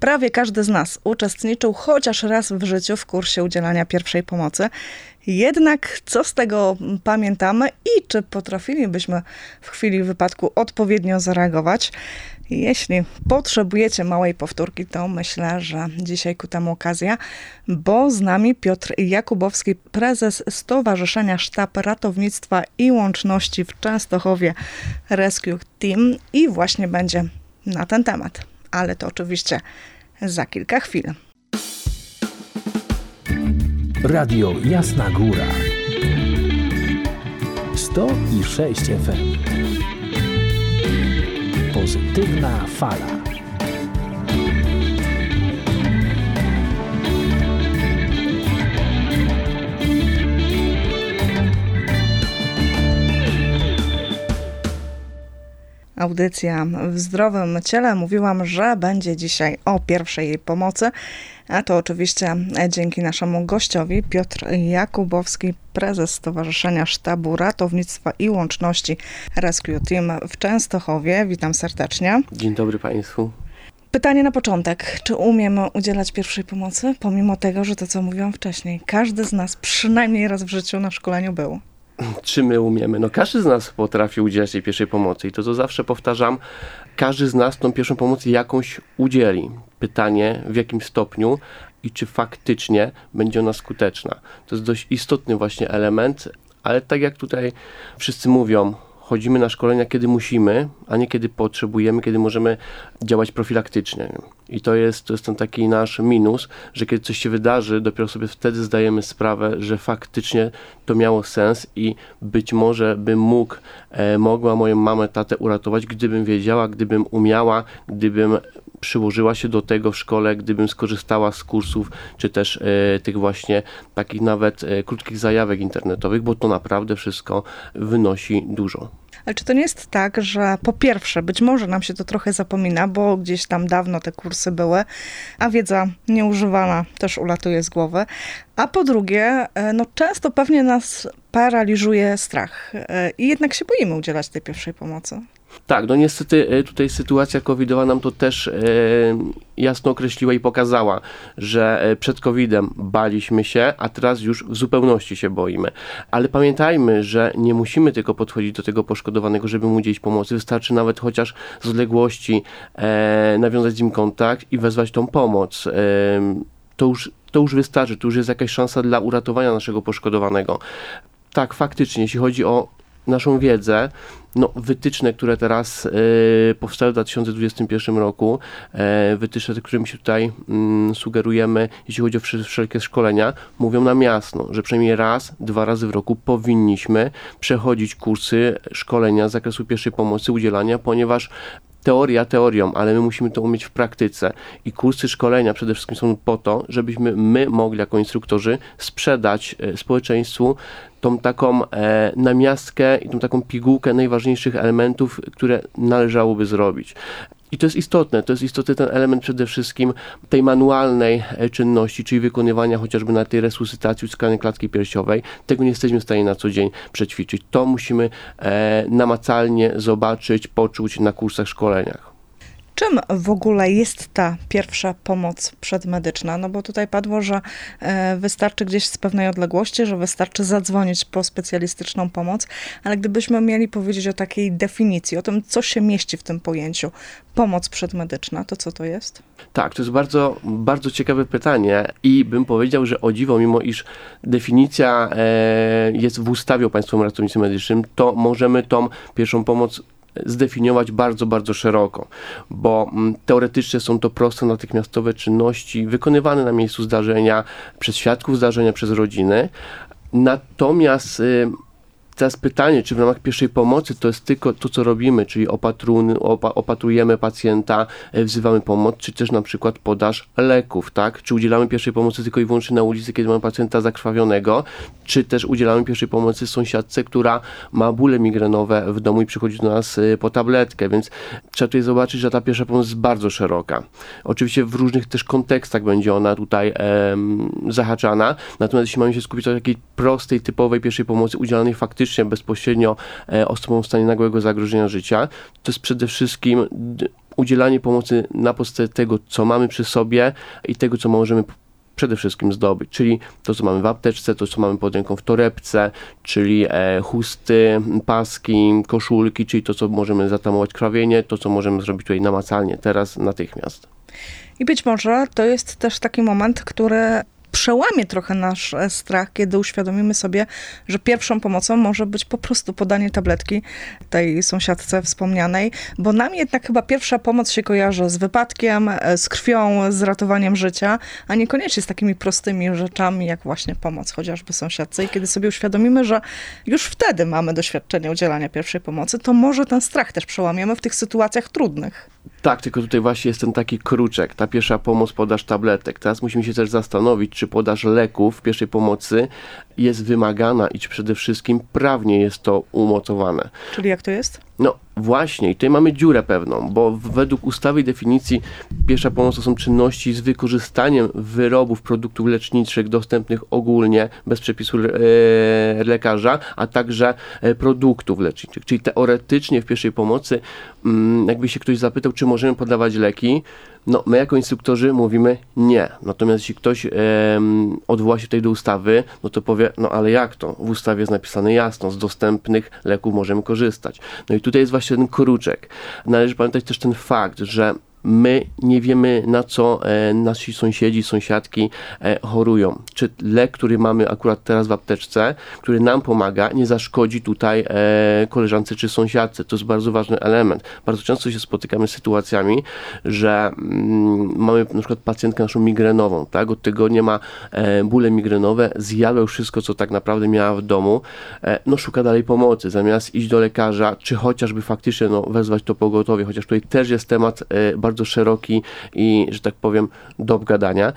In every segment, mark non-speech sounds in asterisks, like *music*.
Prawie każdy z nas uczestniczył chociaż raz w życiu w kursie udzielania pierwszej pomocy. Jednak co z tego pamiętamy i czy potrafilibyśmy w chwili wypadku odpowiednio zareagować? Jeśli potrzebujecie małej powtórki, to myślę, że dzisiaj ku temu okazja, bo z nami Piotr Jakubowski, prezes Stowarzyszenia Sztab Ratownictwa i Łączności w Częstochowie Rescue Team i właśnie będzie na ten temat. Ale to oczywiście za kilka chwil. Radio Jasna Góra 106 FM Pozytywna fala. Audycja w zdrowym ciele. Mówiłam, że będzie dzisiaj o pierwszej pomocy, a to oczywiście dzięki naszemu gościowi Piotr Jakubowski, prezes Stowarzyszenia Sztabu Ratownictwa i Łączności Rescue Team w Częstochowie. Witam serdecznie. Dzień dobry Państwu. Pytanie na początek. Czy umiem udzielać pierwszej pomocy, pomimo tego, że to, co mówiłam wcześniej, każdy z nas przynajmniej raz w życiu na szkoleniu był? Czy my umiemy? No każdy z nas potrafi udzielać tej pierwszej pomocy i to, co zawsze powtarzam, każdy z nas tą pierwszą pomoc jakąś udzieli. Pytanie, w jakim stopniu i czy faktycznie będzie ona skuteczna. To jest dość istotny właśnie element, ale tak jak tutaj wszyscy mówią, chodzimy na szkolenia, kiedy musimy, a nie kiedy potrzebujemy, kiedy możemy działać profilaktycznie. I to jest, to jest ten taki nasz minus, że kiedy coś się wydarzy, dopiero sobie wtedy zdajemy sprawę, że faktycznie to miało sens i być może bym mógł, e, mogła moją mamę, tatę uratować, gdybym wiedziała, gdybym umiała, gdybym przyłożyła się do tego w szkole, gdybym skorzystała z kursów, czy też e, tych właśnie takich nawet e, krótkich zajawek internetowych, bo to naprawdę wszystko wynosi dużo. Ale czy to nie jest tak, że po pierwsze, być może nam się to trochę zapomina, bo gdzieś tam dawno te kursy były, a wiedza nieużywana też ulatuje z głowy, a po drugie, e, no często pewnie nas paraliżuje strach e, i jednak się boimy udzielać tej pierwszej pomocy. Tak, no niestety e, tutaj sytuacja covidowa nam to też e, jasno określiła i pokazała, że e, przed covidem baliśmy się, a teraz już w zupełności się boimy. Ale pamiętajmy, że nie musimy tylko podchodzić do tego poszkodowanego, żeby mu udzielić pomocy. Wystarczy nawet chociaż z odległości nawiązać z nim kontakt i wezwać tą pomoc. To już to już wystarczy, to już jest jakaś szansa dla uratowania naszego poszkodowanego. Tak, faktycznie, jeśli chodzi o naszą wiedzę, no, wytyczne, które teraz y, powstały w 2021 roku, y, wytyczne, którymi się tutaj y, sugerujemy, jeśli chodzi o wszelkie szkolenia, mówią nam jasno, że przynajmniej raz, dwa razy w roku powinniśmy przechodzić kursy szkolenia z zakresu pierwszej pomocy, udzielania, ponieważ teoria teorią, ale my musimy to umieć w praktyce. I kursy szkolenia przede wszystkim są po to, żebyśmy my mogli jako instruktorzy sprzedać e, społeczeństwu tą taką e, namiastkę i tą taką pigułkę najważniejszych elementów, które należałoby zrobić. I to jest istotne, to jest istotny ten element przede wszystkim tej manualnej e, czynności, czyli wykonywania chociażby na tej resuscytacji uzyskanej klatki piersiowej. Tego nie jesteśmy w stanie na co dzień przećwiczyć. To musimy e, namacalnie zobaczyć, poczuć na kursach, szkoleniach. Czym w ogóle jest ta pierwsza pomoc przedmedyczna? No bo tutaj padło, że e, wystarczy gdzieś z pewnej odległości, że wystarczy zadzwonić po specjalistyczną pomoc, ale gdybyśmy mieli powiedzieć o takiej definicji, o tym, co się mieści w tym pojęciu pomoc przedmedyczna, to co to jest? Tak, to jest bardzo, bardzo ciekawe pytanie i bym powiedział, że o dziwo, mimo iż definicja e, jest w ustawie o Państwowym Ratownictwie Medycznym, to możemy tą pierwszą pomoc zdefiniować bardzo, bardzo szeroko, bo mm, teoretycznie są to proste, natychmiastowe czynności wykonywane na miejscu zdarzenia przez świadków zdarzenia, przez rodziny. Natomiast y, Teraz pytanie, czy w ramach pierwszej pomocy to jest tylko to, co robimy, czyli opatruny, opa, opatrujemy pacjenta, e, wzywamy pomoc, czy też na przykład podaż leków, tak? Czy udzielamy pierwszej pomocy tylko i wyłącznie na ulicy, kiedy mamy pacjenta zakrwawionego, czy też udzielamy pierwszej pomocy sąsiadce, która ma bóle migrenowe w domu i przychodzi do nas e, po tabletkę, więc trzeba tutaj zobaczyć, że ta pierwsza pomoc jest bardzo szeroka. Oczywiście w różnych też kontekstach będzie ona tutaj em, zahaczana, natomiast jeśli mamy się skupić na takiej prostej, typowej pierwszej pomocy udzielanej faktycznie bezpośrednio e, osobom w stanie nagłego zagrożenia życia, to jest przede wszystkim udzielanie pomocy na podstawie tego, co mamy przy sobie i tego, co możemy przede wszystkim zdobyć, czyli to, co mamy w apteczce, to, co mamy pod ręką w torebce, czyli e, chusty, paski, koszulki, czyli to, co możemy zatamować krawienie, to, co możemy zrobić tutaj namacalnie, teraz, natychmiast. I być może to jest też taki moment, który przełamie trochę nasz e, strach, kiedy uświadomimy sobie, że pierwszą pomocą może być po prostu podanie tabletki tej sąsiadce wspomnianej, bo nam jednak chyba pierwsza pomoc się kojarzy z wypadkiem, e, z krwią, z ratowaniem życia, a niekoniecznie z takimi prostymi rzeczami, jak właśnie pomoc chociażby sąsiadce. I kiedy sobie uświadomimy, że już wtedy mamy doświadczenie udzielania pierwszej pomocy, to może ten strach też przełamiemy w tych sytuacjach trudnych. Tak, tylko tutaj właśnie jest ten taki kruczek. Ta pierwsza pomoc, podaż tabletek. Teraz musimy się też zastanowić, czy podaż leków pierwszej pomocy jest wymagana i czy przede wszystkim prawnie jest to umocowane. Czyli jak to jest? No właśnie, i tutaj mamy dziurę pewną, bo według ustawy i definicji pierwsza pomoc to są czynności z wykorzystaniem wyrobów, produktów leczniczych dostępnych ogólnie bez przepisu e, lekarza, a także e, produktów leczniczych. Czyli teoretycznie w pierwszej pomocy, mm, jakby się ktoś zapytał, czy możemy podawać leki, no, my jako instruktorzy mówimy nie. Natomiast jeśli ktoś e, odwoła się tutaj do ustawy, no to powie, no ale jak to? W ustawie jest napisane jasno, z dostępnych leków możemy korzystać. No i tutaj jest właśnie ten kruczek. Należy pamiętać też ten fakt, że my nie wiemy na co e, nasi sąsiedzi, sąsiadki e, chorują. Czy lek, który mamy akurat teraz w apteczce, który nam pomaga, nie zaszkodzi tutaj e, koleżance czy sąsiadce. To jest bardzo ważny element. Bardzo często się spotykamy z sytuacjami, że mm, mamy na przykład pacjentkę naszą migrenową, tak? Od tygodnia ma bóle migrenowe, zjadła już wszystko, co tak naprawdę miała w domu, no szuka dalej pomocy. Zamiast iść do lekarza, czy chociażby faktycznie no, wezwać to pogotowie, chociaż tutaj też jest temat e, bardzo szeroki i, że tak powiem, do obgadania,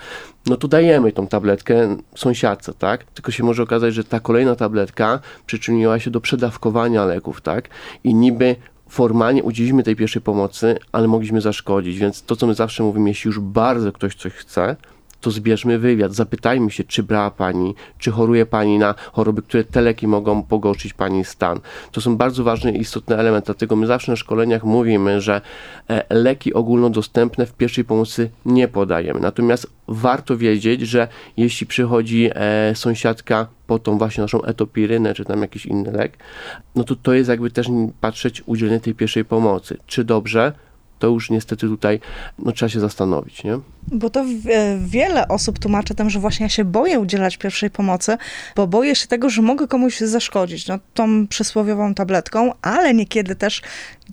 no to dajemy tą tabletkę sąsiadce, tak? Tylko się może okazać, że ta kolejna tabletka przyczyniła się do przedawkowania leków, tak? I niby formalnie udzieliliśmy tej pierwszej pomocy, ale mogliśmy zaszkodzić, więc to, co my zawsze mówimy, jeśli już bardzo ktoś coś chce, to zbierzmy wywiad, zapytajmy się, czy brała Pani, czy choruje Pani na choroby, które te leki mogą pogorszyć Pani stan. To są bardzo ważny i istotny element, dlatego my zawsze na szkoleniach mówimy, że e, leki ogólnodostępne w pierwszej pomocy nie podajemy. Natomiast warto wiedzieć, że jeśli przychodzi e, sąsiadka po tą właśnie naszą etopirynę, czy tam jakiś inny lek, no to to jest jakby też patrzeć udzielenie tej pierwszej pomocy. Czy dobrze, to już niestety tutaj no, trzeba się zastanowić, nie? Bo to wiele osób tłumaczy tym, że właśnie ja się boję udzielać pierwszej pomocy, bo boję się tego, że mogę komuś zaszkodzić, no, tą przysłowiową tabletką, ale niekiedy też,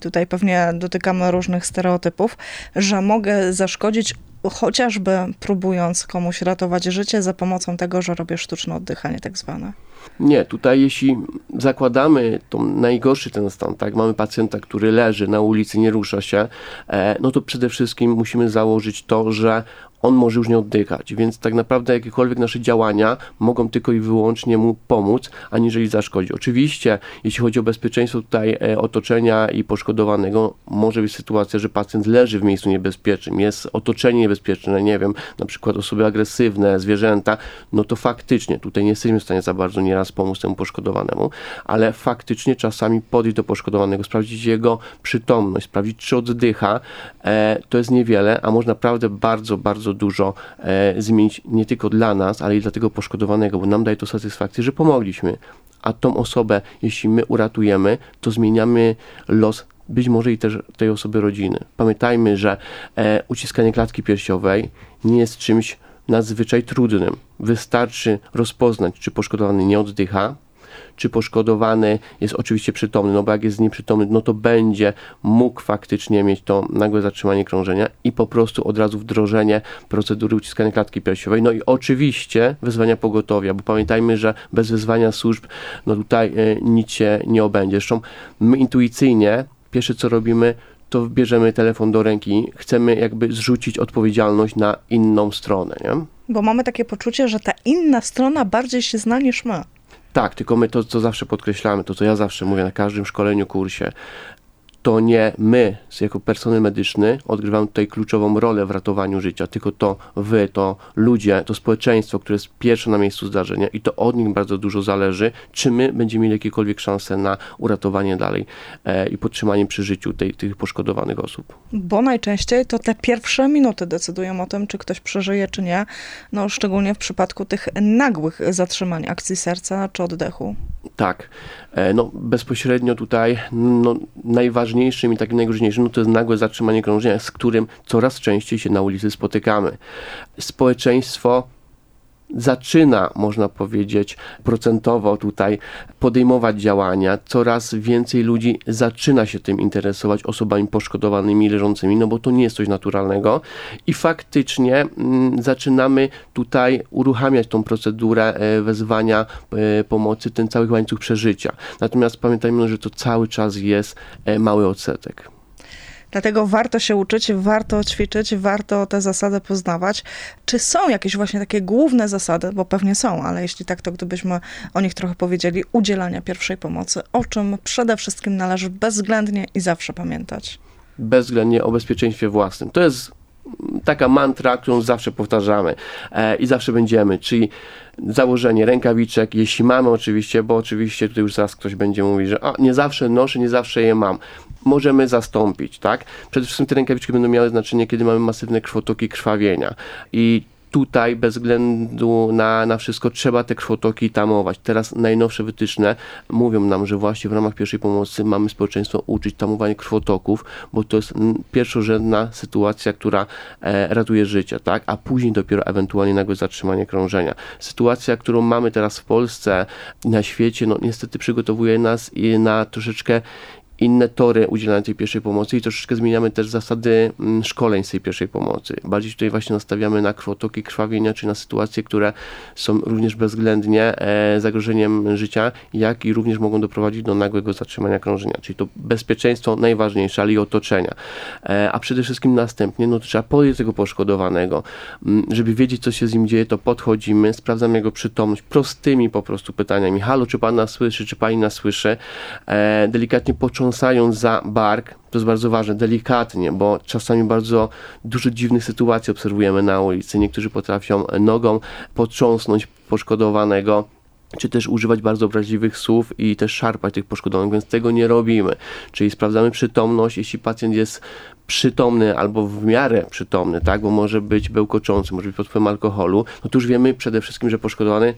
tutaj pewnie dotykamy różnych stereotypów, że mogę zaszkodzić chociażby próbując komuś ratować życie za pomocą tego, że robię sztuczne oddychanie tak zwane. Nie, tutaj jeśli zakładamy to najgorszy ten stan, tak, mamy pacjenta, który leży na ulicy, nie rusza się, e, no to przede wszystkim musimy założyć to, że on może już nie oddychać, więc tak naprawdę jakiekolwiek nasze działania mogą tylko i wyłącznie mu pomóc, aniżeli zaszkodzić. Oczywiście, jeśli chodzi o bezpieczeństwo tutaj e, otoczenia i poszkodowanego, może być sytuacja, że pacjent leży w miejscu niebezpiecznym, jest otoczenie niebezpieczne, nie wiem, na przykład osoby agresywne, zwierzęta, no to faktycznie tutaj nie jesteśmy w stanie za bardzo nieraz pomóc temu poszkodowanemu, ale faktycznie czasami podejść do poszkodowanego, sprawdzić jego przytomność, sprawdzić czy oddycha, e, to jest niewiele, a można naprawdę bardzo, bardzo bardzo dużo e, zmienić nie tylko dla nas, ale i dla tego poszkodowanego, bo nam daje to satysfakcję, że pomogliśmy. A tą osobę, jeśli my uratujemy, to zmieniamy los być może i też tej osoby rodziny. Pamiętajmy, że e, uciskanie klatki piersiowej nie jest czymś nadzwyczaj trudnym. Wystarczy rozpoznać, czy poszkodowany nie oddycha, czy poszkodowany jest oczywiście przytomny, no bo jak jest nieprzytomny, no to będzie mógł faktycznie mieć to nagłe zatrzymanie krążenia i po prostu od razu wdrożenie procedury uciskania klatki piersiowej. No i oczywiście wezwania pogotowia, bo pamiętajmy, że bez wezwania służb, no tutaj e, nic się nie obędzie. Zresztą my intuicyjnie pierwsze co robimy, to bierzemy telefon do ręki, chcemy jakby zrzucić odpowiedzialność na inną stronę, nie? Bo mamy takie poczucie, że ta inna strona bardziej się zna niż my. Tak, tylko my to, co zawsze podkreślamy, to co ja zawsze mówię na każdym szkoleniu, kursie, to nie my, jako personel medyczny, odgrywamy tutaj kluczową rolę w ratowaniu życia, tylko to wy, to ludzie, to społeczeństwo, które jest pierwsze na miejscu zdarzenia i to od nich bardzo dużo zależy, czy my będziemy mieli jakiekolwiek szanse na uratowanie dalej e, i podtrzymanie przy życiu tej, tych poszkodowanych osób. Bo najczęściej to te pierwsze minuty decydują o tym, czy ktoś przeżyje, czy nie. No, szczególnie w przypadku tych nagłych zatrzymań akcji serca czy oddechu. Tak. E, no, bezpośrednio tutaj no, najważniejszym i takim najgroźniejszym no, to jest nagłe zatrzymanie krążenia, z którym coraz częściej się na ulicy spotykamy. Społeczeństwo zaczyna, można powiedzieć, procentowo tutaj podejmować działania. Coraz więcej ludzi zaczyna się tym interesować osobami poszkodowanymi, leżącymi, no bo to nie jest coś naturalnego. I faktycznie mm, zaczynamy tutaj uruchamiać tą procedurę e, wezwania e, pomocy, ten cały łańcuch przeżycia. Natomiast pamiętajmy, że to cały czas jest e, mały odsetek. Dlatego warto się uczyć, warto ćwiczyć, warto te zasady poznawać. Czy są jakieś właśnie takie główne zasady, bo pewnie są, ale jeśli tak, to gdybyśmy o nich trochę powiedzieli, udzielania pierwszej pomocy, o czym przede wszystkim należy bezwzględnie i zawsze pamiętać? Bezwzględnie o bezpieczeństwie własnym. To jest taka mantra, którą zawsze powtarzamy e, i zawsze będziemy, czyli założenie rękawiczek, jeśli mamy oczywiście, bo oczywiście tutaj już zaraz ktoś będzie mówić, że a, nie zawsze noszę, nie zawsze je mam. Możemy zastąpić, tak? Przede wszystkim te rękawiczki będą miały znaczenie, kiedy mamy masywne krwotoki krwawienia i tutaj bez względu na, na wszystko trzeba te krwotoki tamować. Teraz najnowsze wytyczne mówią nam, że właśnie w ramach pierwszej pomocy mamy społeczeństwo uczyć tamowania krwotoków, bo to jest pierwszorzędna sytuacja, która e, ratuje życie, tak? A później dopiero ewentualnie nagłe zatrzymanie krążenia. Sytuacja, którą mamy teraz w Polsce i na świecie, no niestety przygotowuje nas na troszeczkę inne tory udzielania tej pierwszej pomocy i troszeczkę zmieniamy też zasady mm, szkoleń z tej pierwszej pomocy. Bardziej tutaj właśnie nastawiamy na krwotoki krwawienia, czy na sytuacje, które są również bezwzględnie e, zagrożeniem życia, jak i również mogą doprowadzić do nagłego zatrzymania krążenia. Czyli to bezpieczeństwo najważniejsze, ale i otoczenia. E, a przede wszystkim następnie, no to trzeba podejść tego poszkodowanego. Mm, żeby wiedzieć, co się z nim dzieje, to podchodzimy, sprawdzamy jego przytomność prostymi po prostu pytaniami. Halo, czy pan nas słyszy, czy pani nas słyszy? E, delikatnie począć potrząsając za bark, to jest bardzo ważne, delikatnie, bo czasami bardzo dużo dziwnych sytuacji obserwujemy na ulicy. Niektórzy potrafią nogą potrząsnąć poszkodowanego, czy też używać bardzo obraźliwych słów i też szarpać tych poszkodowanych, więc tego nie robimy. Czyli sprawdzamy przytomność, jeśli pacjent jest przytomny albo w miarę przytomny, tak, bo może być bełkoczący, może być pod wpływem alkoholu, no to już wiemy przede wszystkim, że poszkodowany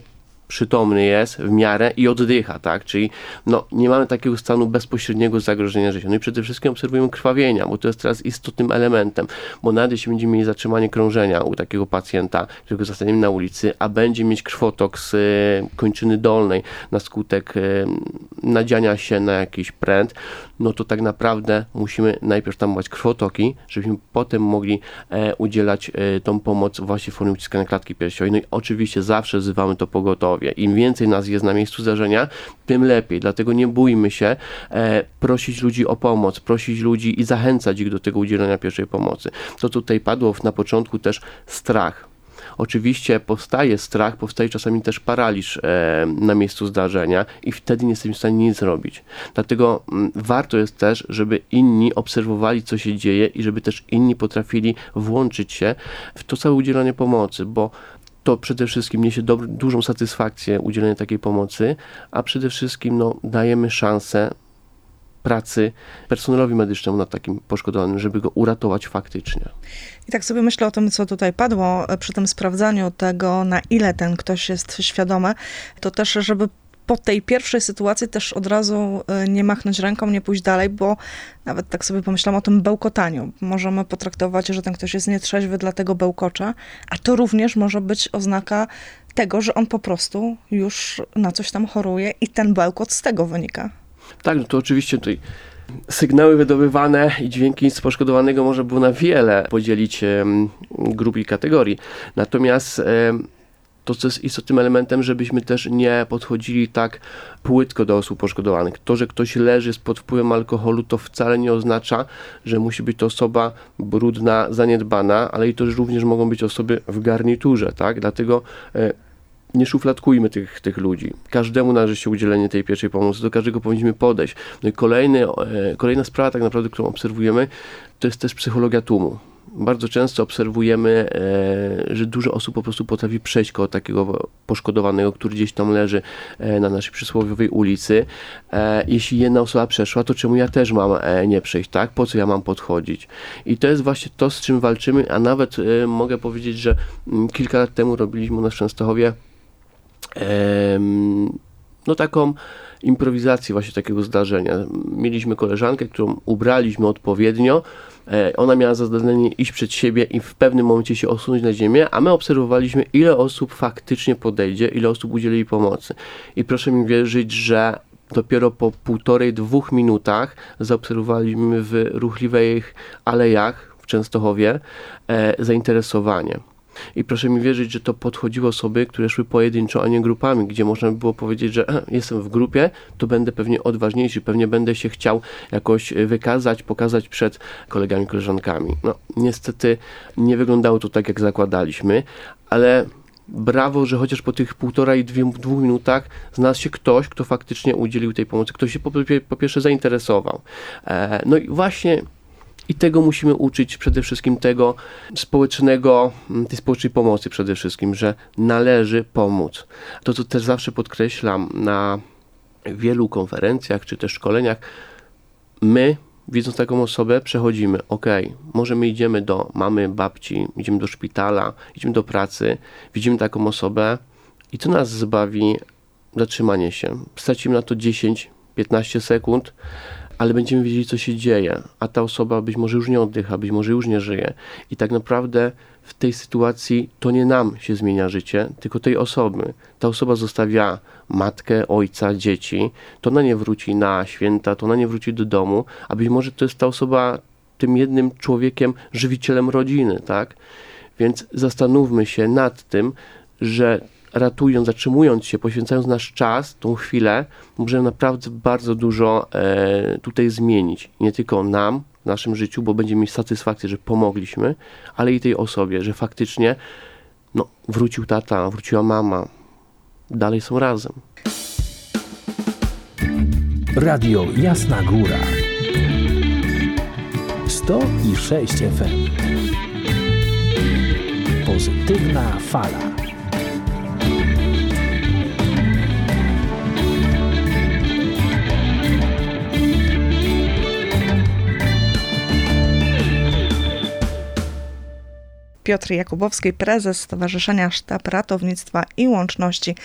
przytomny jest w miarę i oddycha, tak? Czyli no, nie mamy takiego stanu bezpośredniego zagrożenia życia. No i przede wszystkim obserwujemy krwawienia, bo to jest teraz istotnym elementem, bo nawet jeśli będziemy mieli zatrzymanie krążenia u takiego pacjenta, którego zostaniemy na ulicy, a będzie mieć krwotok z e, kończyny dolnej na skutek e, nadziania się na jakiś pręt, no to tak naprawdę musimy najpierw tamować krwotoki, żebyśmy potem mogli e, udzielać tą pomoc właśnie w formie uciskania klatki piersiowej. No i oczywiście zawsze wzywamy to pogotowie, im więcej nas jest na miejscu zdarzenia, tym lepiej. Dlatego nie bójmy się e, prosić ludzi o pomoc, prosić ludzi i zachęcać ich do tego udzielenia pierwszej pomocy. To tutaj padło na początku też strach. Oczywiście powstaje strach, powstaje czasami też paraliż e, na miejscu zdarzenia i wtedy nie jesteśmy w stanie nic zrobić. Dlatego m, mm, warto jest też, żeby inni obserwowali, co się dzieje i żeby też inni potrafili włączyć się w to całe udzielanie pomocy, bo to przede wszystkim niesie do, dużą satysfakcję udzielenie takiej pomocy, a przede wszystkim no, dajemy szansę pracy personelowi medycznemu nad takim poszkodowanym, żeby go uratować faktycznie. I tak sobie myślę o tym, co tutaj padło przy tym sprawdzaniu tego, na ile ten ktoś jest świadomy, to też, żeby po tej pierwszej sytuacji też od razu e, nie machnąć ręką, nie pójść dalej, bo nawet tak sobie pomyślałam o tym bełkotaniu. Możemy potraktować, że ten ktoś jest nietrzeźwy, dlatego bełkocza, a to również może być oznaka tego, że on po prostu już na coś tam choruje i ten bełkot z tego wynika. Tak, no to oczywiście tutaj sygnały wydobywane i dźwięki z poszkodowanego może było na wiele podzielić grup i kategorii. Natomiast to, co jest istotnym elementem, żebyśmy też nie podchodzili tak płytko do osób poszkodowanych. To, że ktoś leży pod wpływem alkoholu, to wcale nie oznacza, że musi być to osoba brudna, zaniedbana, ale i to również mogą być osoby w garniturze, tak? Dlatego e, nie szufladkujmy tych, tych ludzi. Każdemu należy się udzielenie tej pierwszej pomocy, do każdego powinniśmy podejść. No kolejny, e, kolejna sprawa tak naprawdę, którą obserwujemy, to jest też psychologia tłumu. Bardzo często obserwujemy, e, że dużo osób po prostu potrafi przejść koło takiego poszkodowanego, który gdzieś tam leży e, na naszej przysłowiowej ulicy. E, jeśli jedna osoba przeszła, to czemu ja też mam nie przejść, tak? Po co ja mam podchodzić? I to jest właśnie to, z czym walczymy, a nawet mogę powiedzieć, że mm, kilka lat temu robiliśmy u nas no taką improwizację właśnie takiego zdarzenia. Mieliśmy koleżankę, którą ubraliśmy odpowiednio. E, Ona miała za zadanie iść przed siebie i w pewnym momencie się osunąć na ziemię, a my obserwowaliśmy, ile osób faktycznie podejdzie, ile osób udzieli jej pomocy. I proszę mi wierzyć, że dopiero po półtorej, dwóch minutach zaobserwowaliśmy w ruchliwych alejach w Częstochowie e, zainteresowanie. I proszę mi wierzyć, że to podchodziły osoby, które szły pojedynczo, a nie grupami, gdzie można by było powiedzieć, że "E, jestem w grupie, to będę pewnie odważniejszy, pewnie będę się chciał jakoś wykazać, pokazać przed kolegami, koleżankami. No, niestety nie wyglądało to tak, jak zakładaliśmy, ale brawo, że chociaż po tych półtora i dwie, dwóch minutach znalazł się ktoś, kto faktycznie udzielił tej pomocy, ktoś się po, po pierwsze zainteresował. E, no i właśnie i tego musimy uczyć przede wszystkim tego społecznego, m, tej społecznej pomocy przede wszystkim, że należy pomóc. To, co też zawsze podkreślam na wielu konferencjach czy też szkoleniach, my, widząc taką osobę, przechodzimy, ok, może my idziemy do mamy, babci, idziemy do szpitala, idziemy do pracy, widzimy taką osobę i to nas zbawi zatrzymanie się. Stracimy na to 10-15 sekund, ale będziemy wiedzieli, co się dzieje, a ta osoba być może już nie oddycha, być może już nie żyje. I tak naprawdę w tej sytuacji to nie nam się zmienia życie, tylko tej osoby. Ta osoba zostawia matkę, ojca, dzieci, to ona nie wróci na święta, to ona nie wróci do domu, a być może to jest ta osoba tym jednym człowiekiem, żywicielem rodziny, tak? Więc zastanówmy się nad tym, że ratując, zatrzymując się, poświęcając nasz czas, tą chwilę, możemy naprawdę bardzo dużo e, tutaj zmienić. Nie tylko nam, w naszym życiu, bo będziemy mieć satysfakcję, że pomogliśmy, ale i tej osobie, że faktycznie no, wrócił tata, wróciła mama, dalej są razem. Radio Jasna Góra 106 FM Pozytywna fala Piotr Jakubowski, prezes Stowarzyszenia Sztab Ratownictwa i Łączności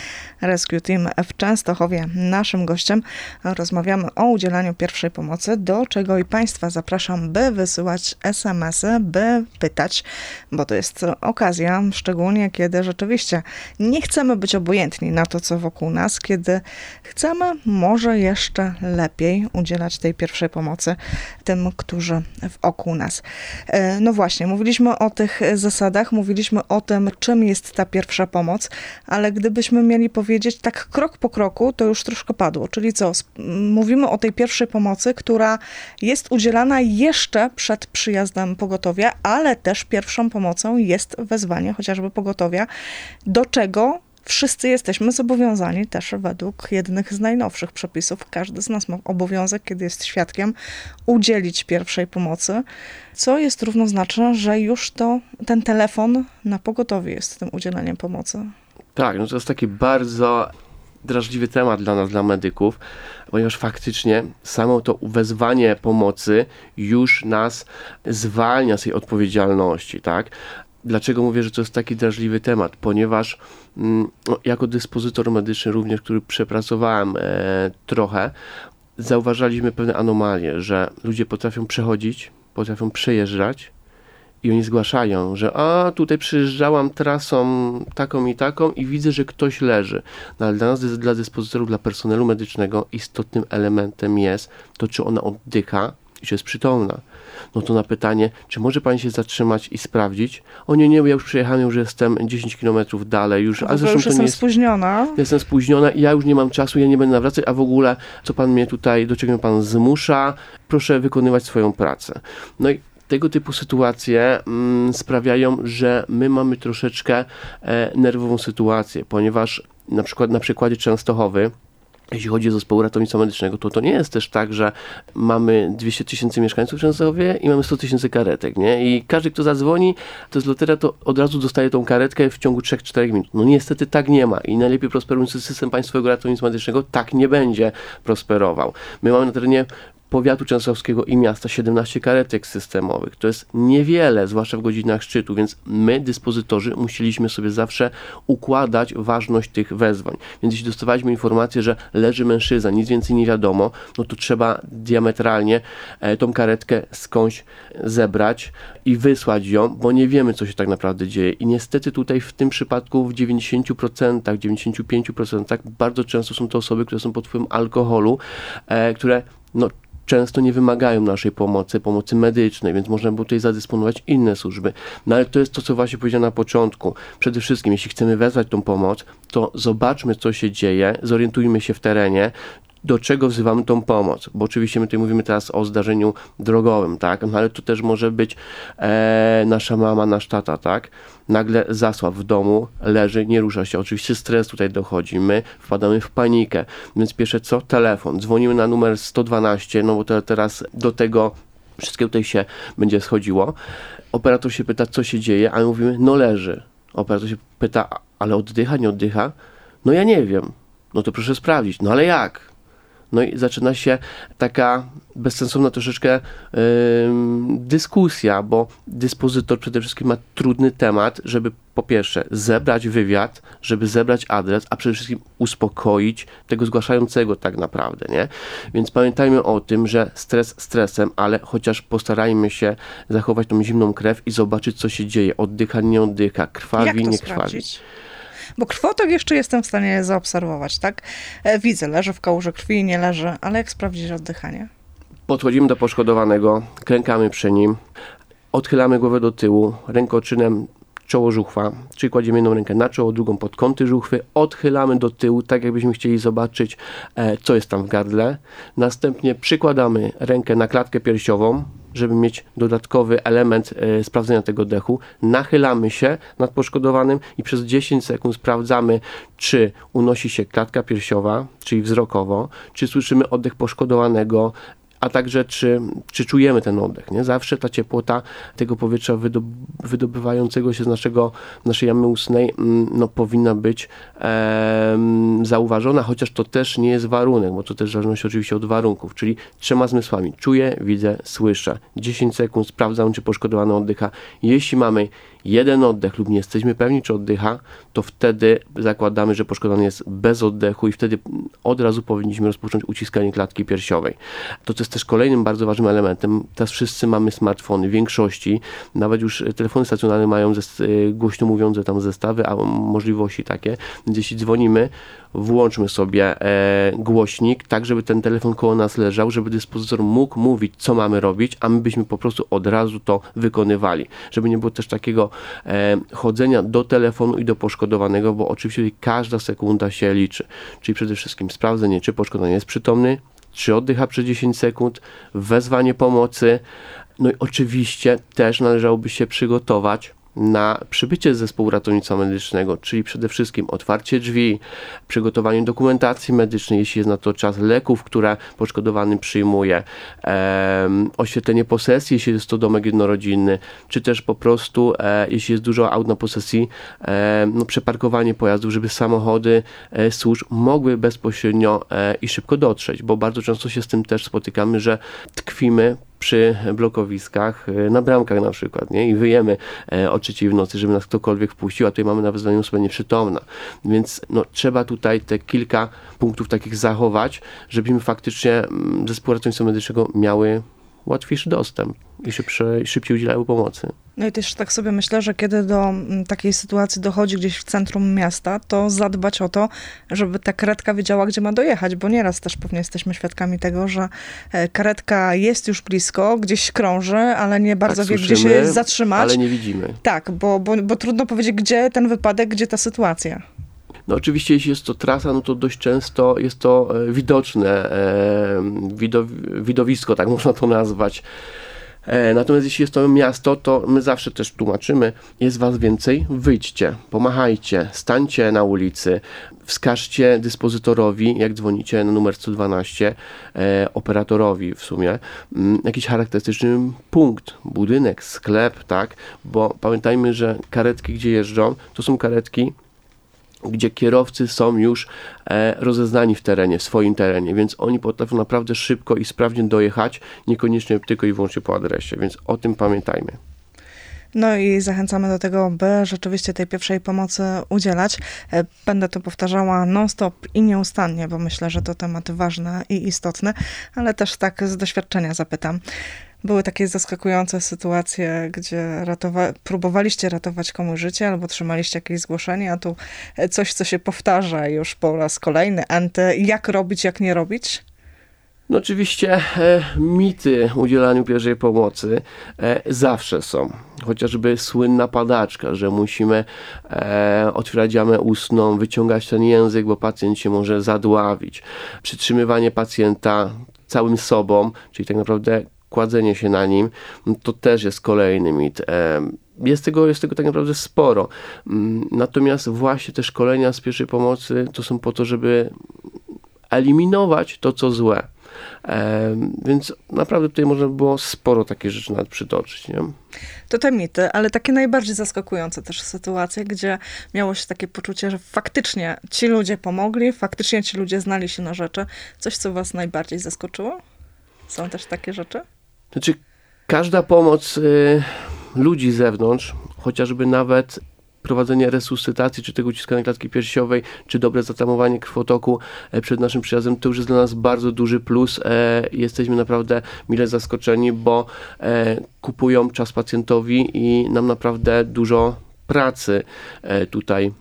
Rescue Team w Częstochowie. Naszym gościem rozmawiamy o udzielaniu pierwszej pomocy, do czego i Państwa zapraszam, by wysyłać SMS-y, by pytać, bo to jest okazja, szczególnie kiedy rzeczywiście nie chcemy być obojętni na to, co wokół nas, kiedy chcemy może jeszcze lepiej udzielać tej pierwszej pomocy tym, którzy wokół nas. E, No właśnie, mówiliśmy o tych zasadach, mówiliśmy o tym, czym jest ta pierwsza pomoc, ale gdybyśmy mieli powiedzieć tak krok po kroku, to już troszkę padło. Czyli co? Mówimy o tej pierwszej pomocy, która jest udzielana jeszcze przed przyjazdem pogotowia, ale też pierwszą pomocą jest wezwanie chociażby pogotowia, do czego wszyscy jesteśmy zobowiązani też według jednych z najnowszych przepisów. Każdy z nas ma obowiązek, kiedy jest świadkiem, udzielić pierwszej pomocy, co jest równoznaczne, że już to ten telefon na pogotowie jest tym udzieleniem pomocy. Tak, no to jest taki bardzo drażliwy temat dla nas, dla medyków, ponieważ faktycznie samo to wezwanie pomocy już nas zwalnia z tej odpowiedzialności, tak? Dlaczego mówię, że to jest taki drażliwy temat? Ponieważ mm, no, jako dyspozytor medyczny również, który przepracowałem e, trochę, zauważaliśmy pewne anomalie, że ludzie potrafią przechodzić, potrafią przejeżdżać i oni zgłaszają, że a tutaj przyjeżdżałam trasą taką i taką i widzę, że ktoś leży. No, ale dla nas, dla dyspozytorów, dla personelu medycznego istotnym elementem jest to, czy ona oddycha i czy jest przytomna. No to na pytanie, czy może pani się zatrzymać i sprawdzić? O nie, nie, ja już przyjechałem, już jestem 10 km dalej, już, A a już zresztą to jestem nie jest spóźniona. jestem spóźniona i ja już nie mam czasu, ja nie będę nawracać, a w ogóle co pan mnie tutaj, do czego mnie pan zmusza, proszę wykonywać swoją pracę. No i tego typu sytuacje mm, sprawiają, że my mamy troszeczkę e, nerwową sytuację, ponieważ na przykład na przykładzie Częstochowy jeśli chodzi o zespoł ratownictwa medycznego, to to nie jest też tak, że mamy 200 tysięcy mieszkańców w Częstochowie i mamy 100 tysięcy karetek, nie? I każdy, kto zadzwoni, to jest loteria, to od razu dostaje tą karetkę w ciągu 3-4 minut. No niestety tak nie ma i najlepiej prosperujący system państwowego ratownictwa medycznego tak nie będzie prosperował. My mamy na terenie powiatu częstochowskiego i miasta 17 karetek systemowych. To jest niewiele, zwłaszcza w godzinach szczytu, więc my, dyspozytorzy, musieliśmy sobie zawsze układać ważność tych wezwań. Więc jeśli dostawaliśmy informację, że leży mężczyzna, nic więcej nie wiadomo, no to trzeba diametralnie e, tą karetkę skądś zebrać i wysłać ją, bo nie wiemy, co się tak naprawdę dzieje. I niestety tutaj w tym przypadku w 90%, 95% bardzo często są to osoby, które są pod wpływem alkoholu, e, które no, często nie wymagają naszej pomocy, pomocy medycznej, więc można było tutaj zadysponować inne służby. No ale to jest to, co właśnie powiedziałem na początku. Przede wszystkim, jeśli chcemy wezwać tą pomoc, to zobaczmy, co się dzieje, zorientujmy się w terenie, do czego wzywamy tą pomoc. Bo oczywiście my tutaj mówimy teraz o zdarzeniu drogowym, tak? No ale to też może być e, nasza mama, nasz tata, tak? Nagle zasłab w domu, leży, nie rusza się. Oczywiście stres tutaj dochodzi. My wpadamy w panikę. Więc pierwsze co? Telefon. Dzwonimy na numer 112, no bo to teraz do tego wszystkiego tutaj się będzie schodziło. Operator się pyta, co się dzieje, a my mówimy, no leży. Operator się pyta, ale oddycha, nie oddycha? No ja nie wiem. No to proszę sprawdzić. No ale jak? No i zaczyna się taka bezsensowna troszeczkę yy, dyskusja, bo dyspozytor przede wszystkim ma trudny temat, żeby po pierwsze zebrać wywiad, żeby zebrać adres, a przede wszystkim uspokoić tego zgłaszającego tak naprawdę, nie? Więc pamiętajmy o tym, że stres stresem, ale chociaż postarajmy się zachować tą zimną krew i zobaczyć, co się dzieje. Oddycha, nie oddycha, krwawi, nie sprawdzić? Bo krwotok jeszcze jestem w stanie zaobserwować, tak? E, Widzę, leży w kałuży krwi, nie leży, ale jak sprawdzić oddychanie? Podchodzimy do poszkodowanego, klękamy przy nim, odchylamy głowę do tyłu, rękoczynem czoło żuchwa, czyli kładziemy jedną rękę na czoło, drugą pod kąty żuchwy, odchylamy do tyłu, tak jakbyśmy chcieli zobaczyć, e, co jest tam w gardle. Następnie przykładamy rękę na klatkę piersiową, żeby mieć dodatkowy element e, sprawdzenia tego dechu. Nachylamy się nad poszkodowanym i przez 10 sekund sprawdzamy, czy unosi się klatka piersiowa, czyli wzrokowo, czy słyszymy oddech poszkodowanego, a także czy, czy czujemy ten oddech. Nie? Zawsze ta ciepłota tego powietrza wydob wydobywającego się z naszego, naszej jamy ustnej mm, no, powinna być em, zauważona, chociaż to też nie jest warunek, bo to też zależności oczywiście od warunków, czyli trzema zmysłami. Czuję, widzę, słyszę. 10 sekund sprawdzam, czy poszkodowany oddycha. Jeśli mamy jeden oddech lub nie jesteśmy pewni, czy oddycha, to wtedy zakładamy, że poszkodowany jest bez oddechu i wtedy od razu powinniśmy rozpocząć uciskanie klatki piersiowej. To, co jest też kolejnym bardzo ważnym elementem, teraz wszyscy mamy smartfony, w większości, nawet już telefony stacjonarne mają y, głośno mówiące tam zestawy, a możliwości takie, więc jeśli dzwonimy, włączmy sobie e, głośnik, tak żeby ten telefon koło nas leżał, żeby dyspozytor mógł mówić, co mamy robić, a my byśmy po prostu od razu to wykonywali. Żeby nie było też takiego e, chodzenia do telefonu i do poszkodowanego, bo oczywiście każda sekunda się liczy. Czyli przede wszystkim sprawdzenie, czy poszkodowany jest przytomny, czy oddycha przez 10 sekund, wezwanie pomocy. No i oczywiście też należałoby się przygotować na przybycie zespołu ratownictwa medycznego, czyli przede wszystkim otwarcie drzwi, przygotowanie dokumentacji medycznej, jeśli jest na to czas, leków, które poszkodowany przyjmuje, em, oświetlenie posesji, jeśli jest to domek jednorodzinny, czy też po prostu, e, jeśli jest dużo aut na posesji, e, no, przeparkowanie pojazdów, żeby samochody e, służb mogły bezpośrednio e, i szybko dotrzeć, bo bardzo często się z tym też spotykamy, że tkwimy przy blokowiskach, e, na bramkach na przykład, nie? I wyjemy e, o trzeciej w nocy, żeby nas ktokolwiek wpuścił, a tutaj mamy nawet zdanie osoba nieprzytomna. Więc no, trzeba tutaj te kilka punktów takich zachować, żebyśmy faktycznie mm, zespoły ratownictwa medycznego miały łatwiejszy dostęp i szybsze, szybciej udzielały pomocy. No i też tak sobie myślę, że kiedy do mm, takiej sytuacji dochodzi gdzieś w centrum miasta, to zadbać o to, żeby ta karetka wiedziała, gdzie ma dojechać, bo nieraz też pewnie jesteśmy świadkami tego, że e, karetka jest już blisko, gdzieś krąży, ale nie bardzo Tak, wie, gdzie się zatrzymać. Ale nie widzimy. Tak, bo, bo, bo trudno powiedzieć, gdzie ten wypadek, gdzie ta sytuacja. No oczywiście, jeśli jest to trasa, no to dość często jest to e, widoczne, e, widow, widowisko, tak *laughs* można to nazwać. E, Natomiast jeśli jest to miasto, to my zawsze też tłumaczymy, jest was więcej, wyjdźcie, pomachajcie, stańcie na ulicy, wskażcie dyspozytorowi, jak dzwonicie na numer 112, e, operatorowi w sumie, m, jakiś charakterystyczny punkt, budynek, sklep, tak, bo pamiętajmy, że karetki, gdzie jeżdżą, to są karetki, gdzie kierowcy są już e, rozeznani w terenie, w swoim terenie, więc oni potrafią naprawdę szybko i sprawnie dojechać, niekoniecznie tylko i wyłącznie po adresie, więc o tym pamiętajmy. No i zachęcamy do tego, by rzeczywiście tej pierwszej pomocy udzielać. E, Będę to powtarzała non-stop i nieustannie, bo myślę, że to temat ważny i istotny, ale też tak z doświadczenia zapytam. Były takie zaskakujące sytuacje, gdzie ratowa- próbowaliście ratować komuś życie albo trzymaliście jakieś zgłoszenie, a tu coś, co się powtarza już po raz kolejny. Anty, jak robić, jak nie robić? No oczywiście e, mity udzielaniu pierwszej pomocy e, zawsze są. Chociażby słynna padaczka, że musimy e, otwierać jamę ustną, wyciągać ten język, bo pacjent się może zadławić. Przytrzymywanie pacjenta całym sobą, czyli tak naprawdę kładzenie się na nim, to też jest kolejny mit. E, jest tego, jest tego tak naprawdę sporo. Mm, Natomiast właśnie te szkolenia z pierwszej pomocy to są po to, żeby eliminować to, co złe. Em, Więc naprawdę tutaj można by było sporo takich rzeczy nawet przytoczyć. Nie? To te mity, ale takie najbardziej zaskakujące też sytuacje, gdzie miało się takie poczucie, że faktycznie ci ludzie pomogli, faktycznie ci ludzie znali się na rzeczy. Coś, co was najbardziej zaskoczyło? Są też takie rzeczy? Znaczy, każda pomoc y, ludzi z zewnątrz, chociażby nawet prowadzenie resuscytacji, czy tego uciskania klatki piersiowej, czy dobre zatamowanie krwotoku e, przed naszym przyjazdem, to już jest dla nas bardzo duży plus. E, jesteśmy naprawdę mile zaskoczeni, bo e, kupują czas pacjentowi i nam naprawdę dużo pracy tutaj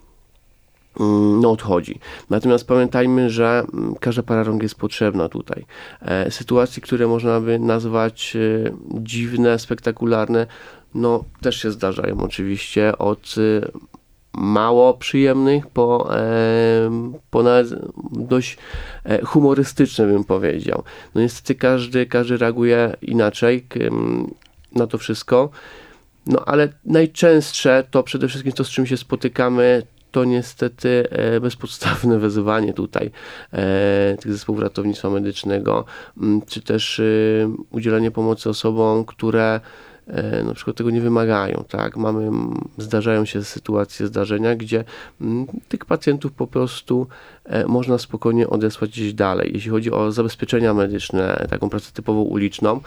no, odchodzi. Natomiast pamiętajmy, że mm, każda para rąk jest potrzebna tutaj. E, Sytuacji, które można by nazwać e, dziwne, spektakularne, no też się zdarzają oczywiście od e, mało przyjemnych po, po dość humorystyczne bym powiedział. No niestety każdy, każdy reaguje inaczej k- m, na to wszystko. No ale najczęstsze to przede wszystkim to, z czym się spotykamy, to niestety e, bezpodstawne *laughs* wezywanie tutaj e, tych zespołów ratownictwa medycznego, czy też e, udzielanie pomocy osobom, które e, na przykład tego nie wymagają, tak? Mamy, zdarzają się sytuacje, zdarzenia, gdzie tych pacjentów po prostu można spokojnie odesłać gdzieś dalej. Jeśli chodzi o zabezpieczenia medyczne, taką pracę typowo uliczną,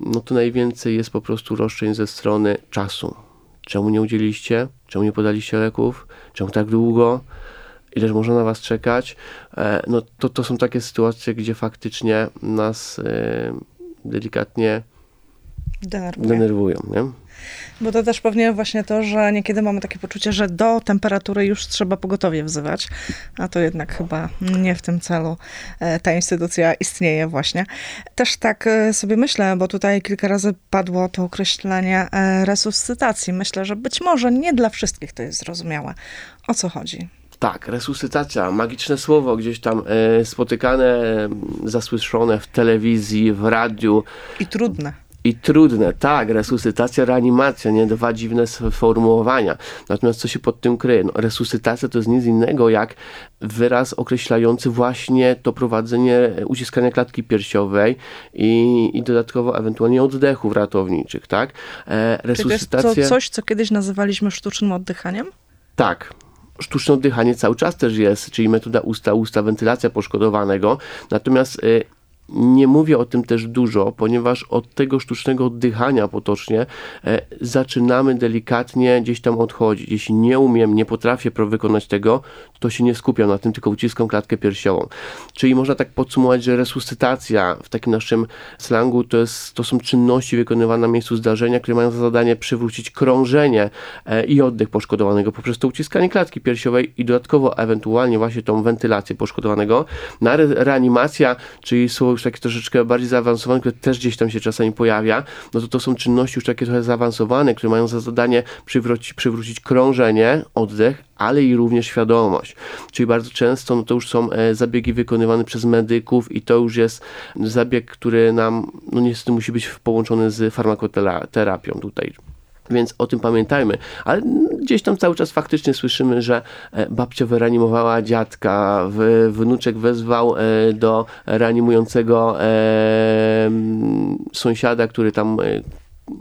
no to najwięcej jest po prostu roszczeń ze strony czasu. Czemu nie udzieliście? Czemu nie podaliście leków? Czemu tak długo? Ileż można na was czekać? E, No to, to są takie sytuacje, gdzie faktycznie nas e, delikatnie Denerwuje. denerwują, nie? Bo to też pewnie właśnie to, że niekiedy mamy takie poczucie, że do temperatury już trzeba pogotowie wzywać, a to jednak chyba nie w tym celu e, ta instytucja istnieje właśnie. Też tak e, sobie myślę, bo tutaj kilka razy padło to określenie e, resuscytacji. Myślę, że być może nie dla wszystkich to jest zrozumiałe. O co chodzi? Tak, resuscytacja, magiczne słowo gdzieś tam e, spotykane, e, zasłyszone w telewizji, w radiu, I trudne. I trudne, tak, resuscytacja, reanimacja, nie dwa dziwne sformułowania. Natomiast co się pod tym kryje? No, resuscytacja to jest nic innego jak wyraz określający właśnie to prowadzenie uciskania klatki piersiowej i, i dodatkowo ewentualnie oddechów ratowniczych, tak? E, Czy to jest to resuscytacja, coś, co kiedyś nazywaliśmy sztucznym oddychaniem? tak. Sztuczne oddychanie cały czas też jest, czyli metoda usta-usta, wentylacja poszkodowanego. Natomiast y, nie mówię o tym też dużo, ponieważ od tego sztucznego oddychania potocznie e, zaczynamy delikatnie gdzieś tam odchodzić. Jeśli nie umiem, nie potrafię wykonać tego, to się nie skupiam na tym, tylko uciskam klatkę piersiową. Czyli można tak podsumować, że resuscytacja w takim naszym slangu to, jest, to są czynności wykonywane na miejscu zdarzenia, które mają za zadanie przywrócić krążenie e, i oddech poszkodowanego poprzez to uciskanie klatki piersiowej i dodatkowo ewentualnie właśnie tą wentylację poszkodowanego. Na re- reanimacja, czyli sło- już takie troszeczkę bardziej zaawansowane, które też gdzieś tam się czasami pojawia, no to to są czynności już takie trochę zaawansowane, które mają za zadanie przywrócić, przywrócić krążenie, oddech, ale i również świadomość. Czyli bardzo często no to już są e, zabiegi wykonywane przez medyków i to już jest zabieg, który nam no niestety musi być połączony z farmakoterapią tutaj. Więc o tym pamiętajmy. Ale gdzieś tam cały czas faktycznie słyszymy, że e, babcia wyreanimowała dziadka, wnuczek wezwał e, do reanimującego sąsiada, który tam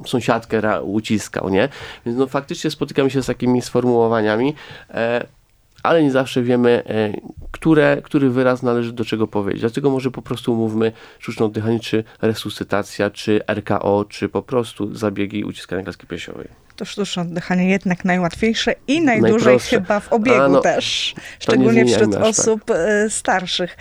sąsiadkę uciskał, nie? Więc no faktycznie spotykamy się z takimi sformułowaniami, e, ale nie zawsze wiemy, e, które, który wyraz należy do czego powiedzieć. Dlatego może po prostu mówmy sztuczne oddychanie, czy resuscytacja, czy RKO, czy po prostu zabiegi uciskania klaski piersiowej. To sztuczne oddychanie jednak najłatwiejsze i najdłużej chyba w obiegu no, też, szczególnie wśród tak. osób tak. starszych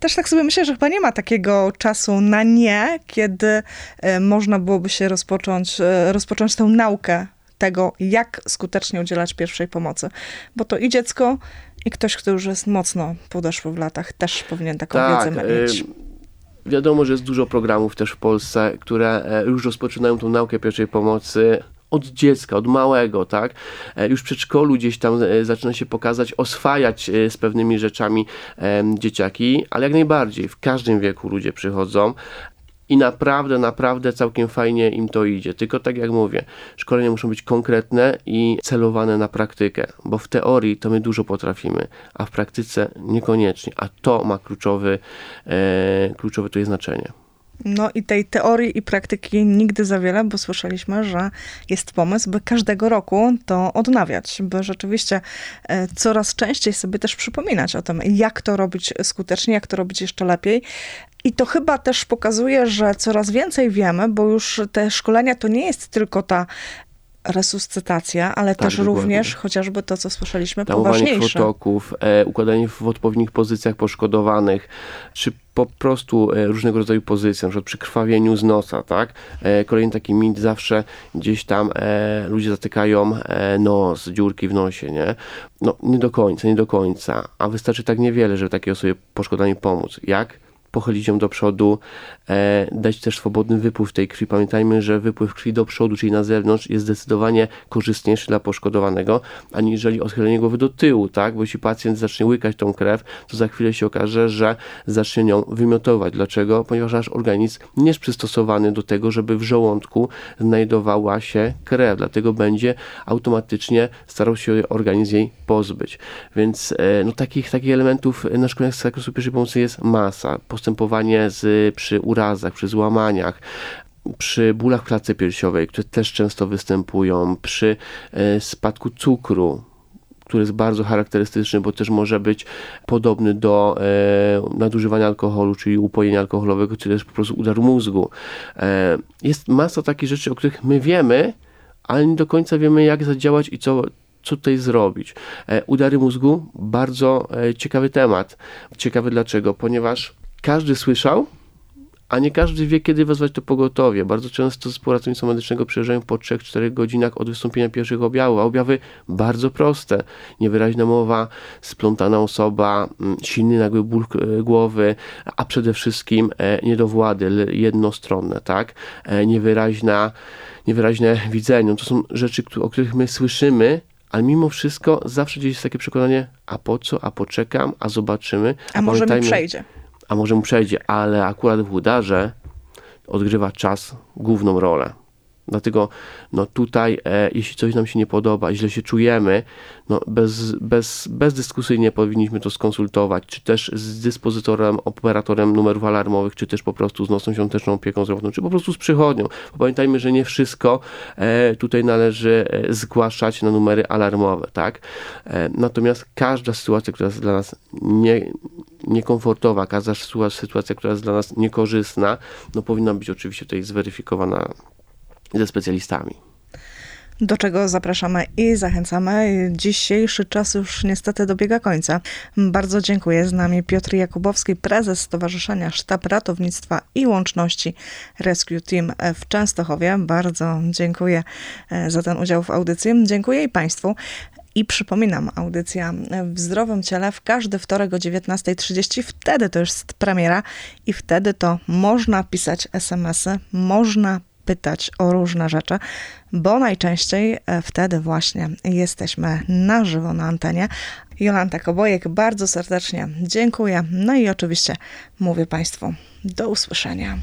też tak sobie myślę, że chyba nie ma takiego czasu na nie, kiedy e, można byłoby się rozpocząć, rozpocząć tę naukę tego, jak skutecznie udzielać pierwszej pomocy. Bo to i dziecko, i ktoś, kto już jest mocno podeszły w latach, też powinien taką tak, wiedzę mieć. Wiadomo, że jest dużo programów też w Polsce, które e, już rozpoczynają tą naukę pierwszej pomocy od dziecka, od małego, tak? E, już w przedszkolu gdzieś tam e, zaczyna się pokazać, oswajać z pewnymi rzeczami dzieciaki, ale jak najbardziej w każdym wieku ludzie przychodzą. I naprawdę, naprawdę całkiem fajnie im to idzie. Tylko tak jak mówię, szkolenia muszą być konkretne i celowane na praktykę, bo w teorii to my dużo potrafimy, a w praktyce niekoniecznie. A to ma kluczowy, e, kluczowe tutaj znaczenie. No i tej teorii i praktyki nigdy za wiele, bo słyszeliśmy, że jest pomysł, by każdego roku to odnawiać, by rzeczywiście e, coraz częściej sobie też przypominać o tym, jak to robić skutecznie, jak to robić jeszcze lepiej. I to chyba też pokazuje, że coraz więcej wiemy, bo już te szkolenia to nie jest tylko ta resuscytacja, ale tak, też dokładnie. również chociażby to, co słyszeliśmy, Tamowanie poważniejsze. krwotoków, e, układanie w odpowiednich pozycjach poszkodowanych, czy po prostu e, różnego rodzaju pozycje, na przykład przy krwawieniu z nosa, tak? E, kolejny taki mit, zawsze gdzieś tam e, ludzie zatykają e, nos, dziurki w nosie, nie? No, nie do końca, nie do końca, a wystarczy tak niewiele, żeby takiej osobie poszkodowani pomóc. Jak? Pochylić ją do przodu, e, dać też swobodny wypływ tej krwi. Pamiętajmy, że wypływ krwi do przodu, czyli na zewnątrz, jest zdecydowanie korzystniejszy dla poszkodowanego, aniżeli odchylenie głowy do tyłu, tak? Bo jeśli pacjent zacznie łykać tą krew, to za chwilę się okaże, że zacznie nią wymiotować. Dlaczego? Ponieważ nasz organizm nie jest przystosowany do tego, żeby w żołądku znajdowała się krew, dlatego będzie automatycznie starał się organizm jej pozbyć. Więc e, no, takich, takich elementów na szkoleniach z zakresu pierwszej pomocy jest masa postępowanie z, przy urazach, przy złamaniach, przy bólach klatce piersiowej, które też często występują, przy e, spadku cukru, który jest bardzo charakterystyczny, bo też może być podobny do e, nadużywania alkoholu, czyli upojenia alkoholowego, czy też po prostu udaru mózgu. E, jest masa takich rzeczy, o których my wiemy, ale nie do końca wiemy, jak zadziałać i co, co tutaj zrobić. Udary mózgu, bardzo ciekawy temat. Ciekawy dlaczego? Ponieważ każdy słyszał, a nie każdy wie, kiedy wezwać to pogotowie. Bardzo często zespoły ratownictwa medycznego przyjeżdżają po 3-4 godzinach od wystąpienia pierwszych objawów, a objawy bardzo proste. Niewyraźna mowa, splątana osoba, mm, silny nagły ból e, głowy, a przede wszystkim e, niedowłady jednostronne, tak? E, niewyraźna, niewyraźne widzenie. To są rzeczy, o których my słyszymy, ale mimo wszystko zawsze gdzieś jest takie przekonanie, a po co, a poczekam, a zobaczymy. A, a może mi przejdzie a może mu przejdzie, ale akurat w udarze odgrywa czas główną rolę. Dlatego no tutaj, e, jeśli coś nam się nie podoba, źle się czujemy, no bez, bez, bezdyskusyjnie powinniśmy to skonsultować, czy też z dyspozytorem, operatorem numerów alarmowych, czy też po prostu z nocną świąteczną opieką zdrowotną, czy po prostu z przychodnią. pamiętajmy, że nie wszystko e, tutaj należy e, zgłaszać na numery alarmowe, tak? E, natomiast każda sytuacja, która jest dla nas nie, niekomfortowa, każda sytuacja, która jest dla nas niekorzystna, no powinna być oczywiście tutaj zweryfikowana ze specjalistami. Do czego zapraszamy i zachęcamy. Dzisiejszy czas już niestety dobiega końca. Bardzo dziękuję. Z nami Piotr Jakubowski, prezes Stowarzyszenia Sztab Ratownictwa i Łączności Rescue Team w Częstochowie. Bardzo dziękuję e, za ten udział w audycji. Dziękuję i Państwu. I przypominam, audycja w zdrowym ciele w każdy wtorek o 19.30. Wtedy to jest premiera i wtedy to można pisać SMS-y, można pytać o różne rzeczy, bo najczęściej e, wtedy właśnie jesteśmy na żywo na antenie. Jolanta Kobojek, bardzo serdecznie dziękuję. No i oczywiście mówię Państwu do usłyszenia.